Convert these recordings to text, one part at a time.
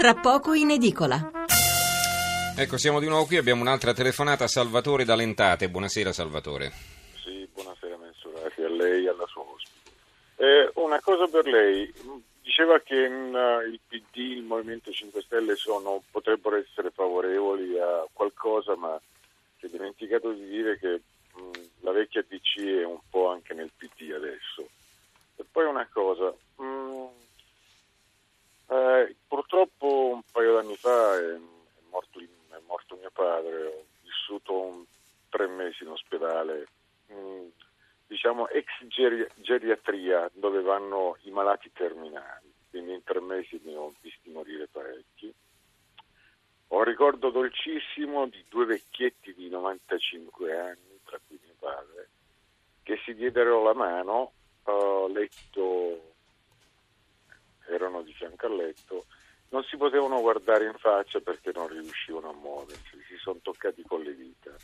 tra poco in edicola. Ecco, siamo di nuovo qui, abbiamo un'altra telefonata a Salvatore D'Alentate. Buonasera Salvatore. Sì, buonasera Mensurati, a lei e alla sua ospite. Eh, una cosa per lei, diceva che mh, il PD, il Movimento 5 Stelle sono, potrebbero essere favorevoli a qualcosa, ma si è dimenticato di dire che mh, la vecchia DC è un po' anche nel PD adesso. E poi una cosa, mh, eh, purtroppo un paio d'anni fa è, è, morto, è morto mio padre, ho vissuto un- tre mesi in ospedale, mh, diciamo ex geri- geriatria dove vanno i malati terminali, quindi in tre mesi ne ho visti morire parecchi. Ho un ricordo dolcissimo di due vecchietti di 95 anni, tra cui mio padre, che si diedero la mano, ho letto, erano di fianco al letto, non si potevano guardare in faccia perché non riuscivano a muoversi, si sono toccati con le dita.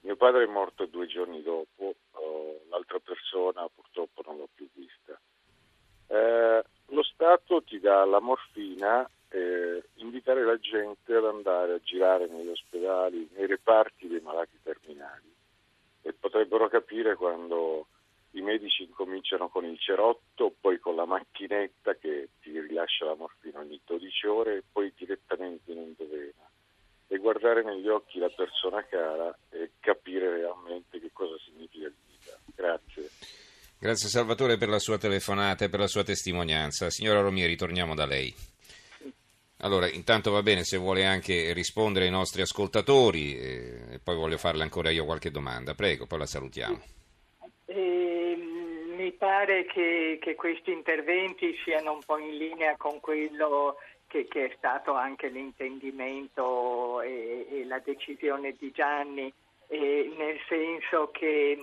Mio padre è morto due giorni dopo, oh, l'altra persona purtroppo non l'ho più vista. Eh, lo Stato ti dà la morfina, eh, invitare la gente ad andare a girare negli ospedali, nei reparti dei malati terminali e potrebbero capire quando i medici incominciano con il cerotto, poi con la macchinetta che ti rilascia la morfina ogni 12 ore e poi direttamente in endovena e guardare negli occhi la persona cara e capire realmente che cosa significa vita. Grazie. Grazie Salvatore per la sua telefonata e per la sua testimonianza. Signora Romieri, torniamo da lei. Allora, intanto va bene se vuole anche rispondere ai nostri ascoltatori eh, e poi voglio farle ancora io qualche domanda. Prego, poi la salutiamo. Eh, mi pare che, che questi interventi siano un po' in linea con quello che, che è stato anche l'intendimento e, e la decisione di Gianni, eh, nel senso che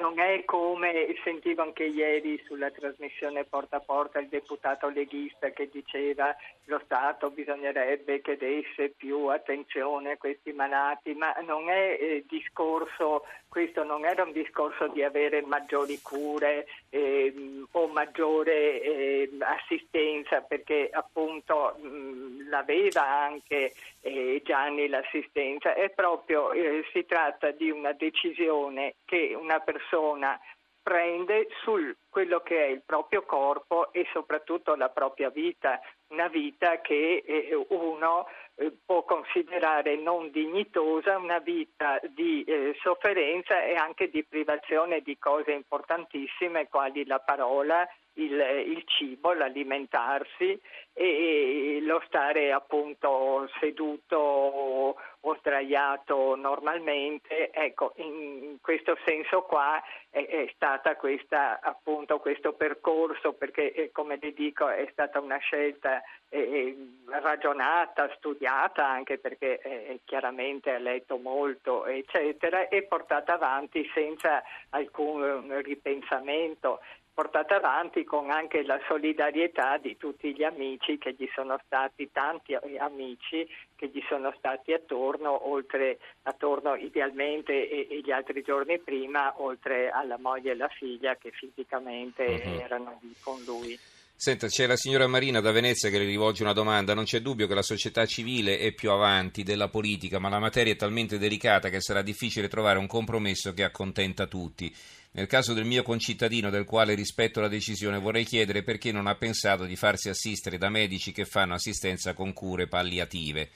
non è come sentivo anche ieri sulla trasmissione porta a porta il deputato leghista che diceva lo Stato bisognerebbe che desse più attenzione a questi malati, ma non è eh, discorso, questo non era un discorso di avere maggiori cure ehm, o maggiore eh, assistenza, perché appunto mh, l'aveva anche eh, Gianni l'assistenza, è proprio eh, si tratta di una decisione che una persona prende su quello che è il proprio corpo e soprattutto la propria vita, una vita che eh, uno eh, può considerare non dignitosa, una vita di eh, sofferenza e anche di privazione di cose importantissime quali la parola, il, il cibo, l'alimentarsi e, lo stare appunto seduto o, o sdraiato normalmente. Ecco, in questo senso qua è, è stata questa appunto questo percorso perché eh, come le dico è stata una scelta eh, ragionata, studiata anche perché eh, chiaramente ha letto molto eccetera e portata avanti senza alcun ripensamento portata avanti con anche la solidarietà di tutti gli amici che gli sono stati, tanti amici che gli sono stati attorno, oltre attorno idealmente e, e gli altri giorni prima, oltre alla moglie e alla figlia che fisicamente Mhm. erano lì con lui. Senta, c'è la signora Marina da Venezia che le rivolge una domanda. Non c'è dubbio che la società civile è più avanti della politica, ma la materia è talmente delicata che sarà difficile trovare un compromesso che accontenta tutti. Nel caso del mio concittadino, del quale rispetto la decisione, vorrei chiedere perché non ha pensato di farsi assistere da medici che fanno assistenza con cure palliative.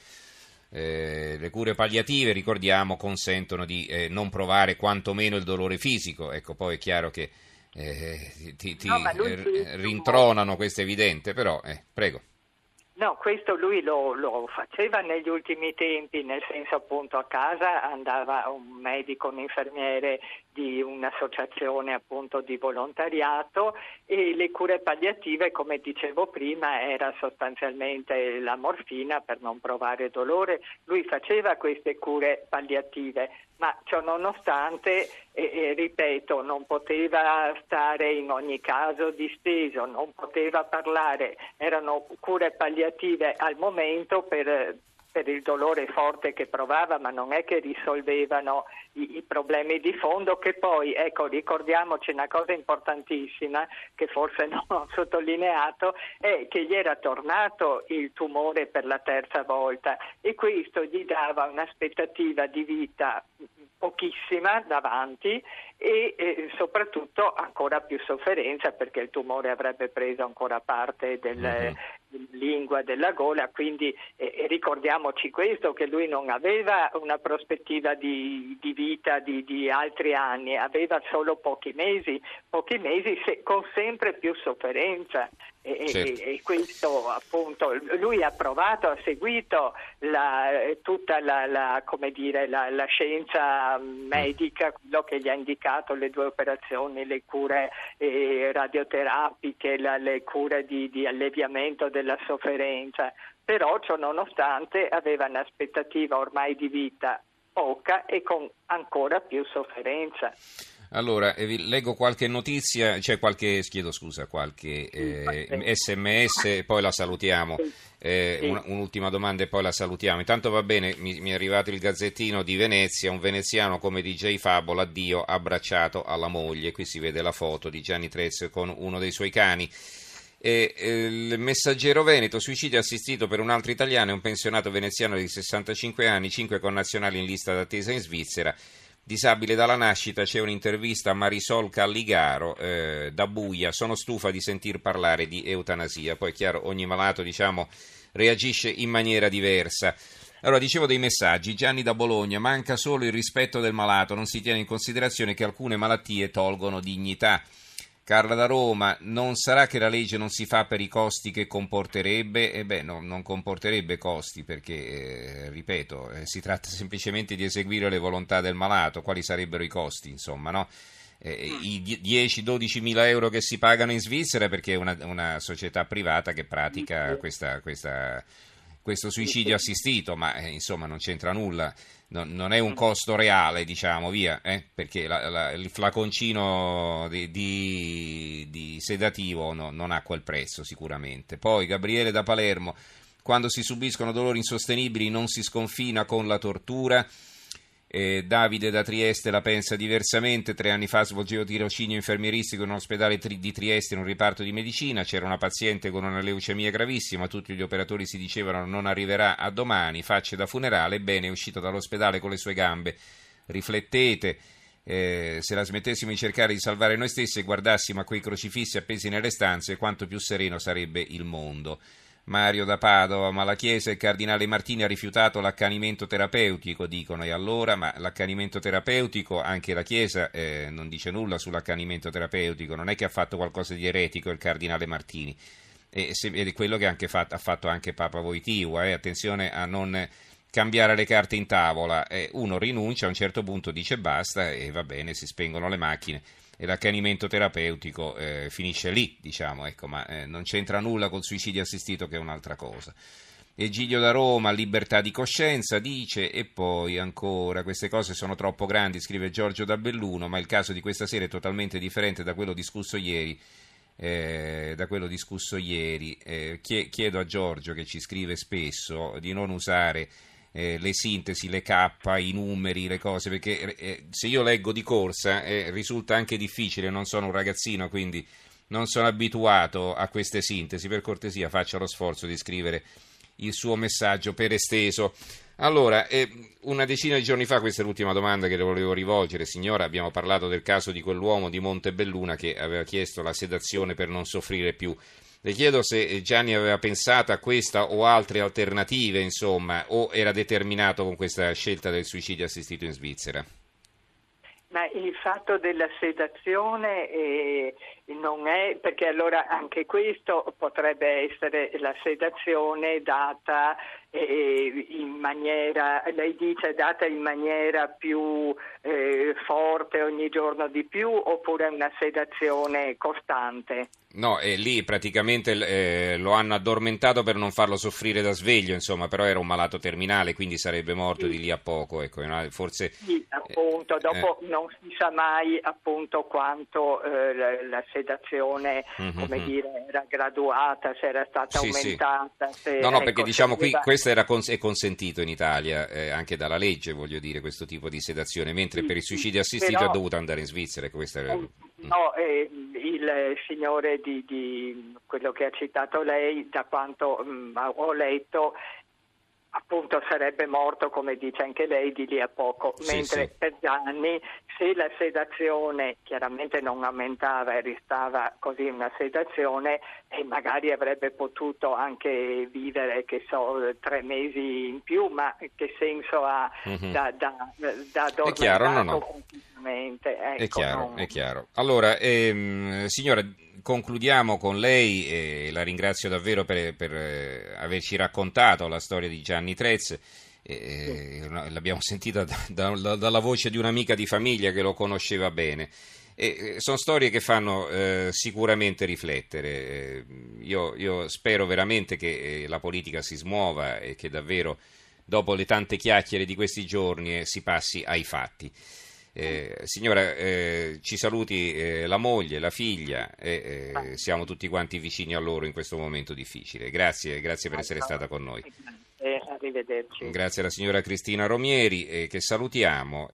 Eh, le cure palliative, ricordiamo, consentono di eh, non provare quantomeno il dolore fisico. Ecco, poi è chiaro che eh, ti, ti, No, lui eh, rintronano, questo è evidente, però, eh, prego. No, questo lui lo, lo faceva negli ultimi tempi, nel senso appunto a casa andava un medico, un infermiere di un'associazione appunto di volontariato e le cure palliative, come dicevo prima, era sostanzialmente la morfina per non provare dolore. Lui faceva queste cure palliative, ma ciò nonostante, eh, ripeto, non poteva stare in ogni caso disteso, non poteva parlare, erano cure palliative al momento per per il dolore forte che provava, ma non è che risolvevano i, i, problemi di fondo, che poi, ecco, ricordiamoci una cosa importantissima che forse non ho sottolineato, è che gli era tornato il tumore per la terza volta e questo gli dava un'aspettativa di vita pochissima davanti e eh, soprattutto ancora più sofferenza perché il tumore avrebbe preso ancora parte del, mm-hmm lingua della gola, quindi eh, ricordiamoci questo che lui non aveva una prospettiva di, di vita di, di, altri anni, aveva solo pochi mesi, pochi mesi se, con sempre più sofferenza. E, certo. e, questo appunto lui ha provato, ha seguito la, tutta la, la, dire, la, scienza medica, quello che gli ha indicato le due operazioni, le cure eh, radioterapiche, le cure di, di alleviamento del della sofferenza, però ciò nonostante aveva un'aspettativa ormai di vita poca e con ancora più sofferenza. Allora, eh, leggo qualche notizia, cioè qualche, chiedo scusa, qualche eh, sms e poi la salutiamo. Eh, un, un'ultima domanda e poi la salutiamo. Intanto va bene, mi, mi, è arrivato il gazzettino di Venezia, un veneziano come DJ Fabolo, addio, abbracciato alla moglie. Qui si vede la foto di Gianni Trezzo con uno dei suoi cani. E, eh, il messaggero Veneto, suicidio assistito per un altro italiano e un pensionato veneziano di 65 anni, 5 connazionali in lista d'attesa in Svizzera. Disabile dalla nascita, c'è un'intervista a Marisol Calligaro eh, da Buia. Sono stufa di sentir parlare di eutanasia. Poi è chiaro, ogni malato diciamo, reagisce in maniera diversa. Allora, dicevo dei messaggi. Gianni da Bologna, manca solo il rispetto del malato, non si tiene in considerazione che alcune malattie tolgono dignità. Carla da Roma, non sarà che la legge non si fa per i costi che comporterebbe? E beh, no, non comporterebbe costi perché, eh, ripeto, eh, si tratta semplicemente di eseguire le volontà del malato. Quali sarebbero i costi, insomma, no? Eh, mm. I 10-12 mila euro che si pagano in Svizzera perché è una, una società privata che pratica questa, questa questo suicidio assistito, ma eh, insomma non c'entra nulla, no, non è un costo reale, diciamo, via, eh, perché la, la, il flaconcino di, di, di sedativo no, non ha quel prezzo sicuramente. Poi Gabriele da Palermo, quando si subiscono dolori insostenibili non si sconfina con la tortura. Eh, Davide da Trieste la pensa diversamente. Tre anni fa svolgevo tirocinio infermieristico in un ospedale tri- di Trieste in un riparto di medicina. C'era una paziente con una leucemia gravissima. Tutti gli operatori si dicevano non arriverà a domani. Facce da funerale. Ebbene, è uscito dall'ospedale con le sue gambe. Riflettete. Eh, se la smettessimo di cercare di salvare noi stessi e guardassimo a quei crocifissi appesi nelle stanze, quanto più sereno sarebbe il mondo. Mario da Padova, ma la Chiesa e il Cardinale Martini ha rifiutato l'accanimento terapeutico, dicono, e allora, ma l'accanimento terapeutico, anche la Chiesa eh, non dice nulla sull'accanimento terapeutico, non è che ha fatto qualcosa di eretico il Cardinale Martini, ed è quello che fatto, ha fatto anche Papa Voitiva, eh, attenzione a non cambiare le carte in tavola, eh, uno rinuncia, a un certo punto dice basta e va bene, si spengono le macchine l'accanimento terapeutico eh, finisce lì, diciamo, ecco, ma eh, non c'entra nulla col suicidio assistito che è un'altra cosa. Egidio da Roma, libertà di coscienza, dice, e poi ancora, queste cose sono troppo grandi, scrive Giorgio da Belluno, ma il caso di questa sera è totalmente differente da quello discusso ieri. Eh, da quello discusso ieri. Eh, chiedo a Giorgio, che ci scrive spesso, di non usare eh, le sintesi, le K, i numeri, le cose, perché eh, se io leggo di corsa eh, risulta anche difficile, non sono un ragazzino, quindi non sono abituato a queste sintesi. Per cortesia faccia lo sforzo di scrivere il suo messaggio per esteso. Allora, eh, una decina di giorni fa, questa è l'ultima domanda che le volevo rivolgere, signora, abbiamo parlato del caso di quell'uomo di Montebelluna che aveva chiesto la sedazione per non soffrire più. Le chiedo se Gianni aveva pensato a questa o altre alternative, insomma, o era determinato con questa scelta del suicidio assistito in Svizzera. Ma il fatto della sedazione eh, non è, perché allora anche questo potrebbe essere la sedazione data eh, in maniera, lei dice data in maniera più eh, forte ogni giorno di più oppure una sedazione costante? No, e lì praticamente eh, lo hanno addormentato per non farlo soffrire da sveglio, insomma, però era un malato terminale, quindi sarebbe morto sì. di lì a poco. Ecco, forse, sì, appunto, dopo eh. non si sa mai appunto quanto eh, la, la, sedazione, mm-hmm. come mhm. dire, era graduata, se era stata sì, aumentata. Sì. Se, no, no, ecco, perché diciamo qui questo era cons- è consentito in Italia eh, anche dalla legge, voglio dire, questo tipo di sedazione, mentre per il suicidio assistito però, è dovuto andare in Svizzera. Era... Mm. No, eh, il signore di, di, quello che ha citato lei, da quanto mh, mm, ho letto, appunto sarebbe morto, come dice anche lei, di lì a poco, sì, mentre sì. per Gianni se la sedazione chiaramente non aumentava e restava così una sedazione e magari avrebbe potuto anche vivere, che so, tre mesi in più, ma che senso ha mm-hmm. da, da, da È chiaro, no, no. Ecco, è chiaro, non... è chiaro. Allora, ehm, signora, concludiamo con lei e la ringrazio davvero per, per eh, averci raccontato la storia di Gianni Trez. Eh, l'abbiamo sentita da, da, dalla voce di un'amica di famiglia che lo conosceva bene. E sono storie che fanno eh, sicuramente riflettere. Eh, io, io, spero veramente che eh, la politica si smuova e che davvero, dopo le tante chiacchiere di questi giorni, eh, si passi ai fatti. Eh, signora, eh, ci saluti eh, la moglie, la figlia e eh, siamo tutti quanti vicini a loro in questo momento difficile. Grazie, grazie per essere stata con noi. Arrivederci. Grazie alla signora Cristina Romieri che salutiamo.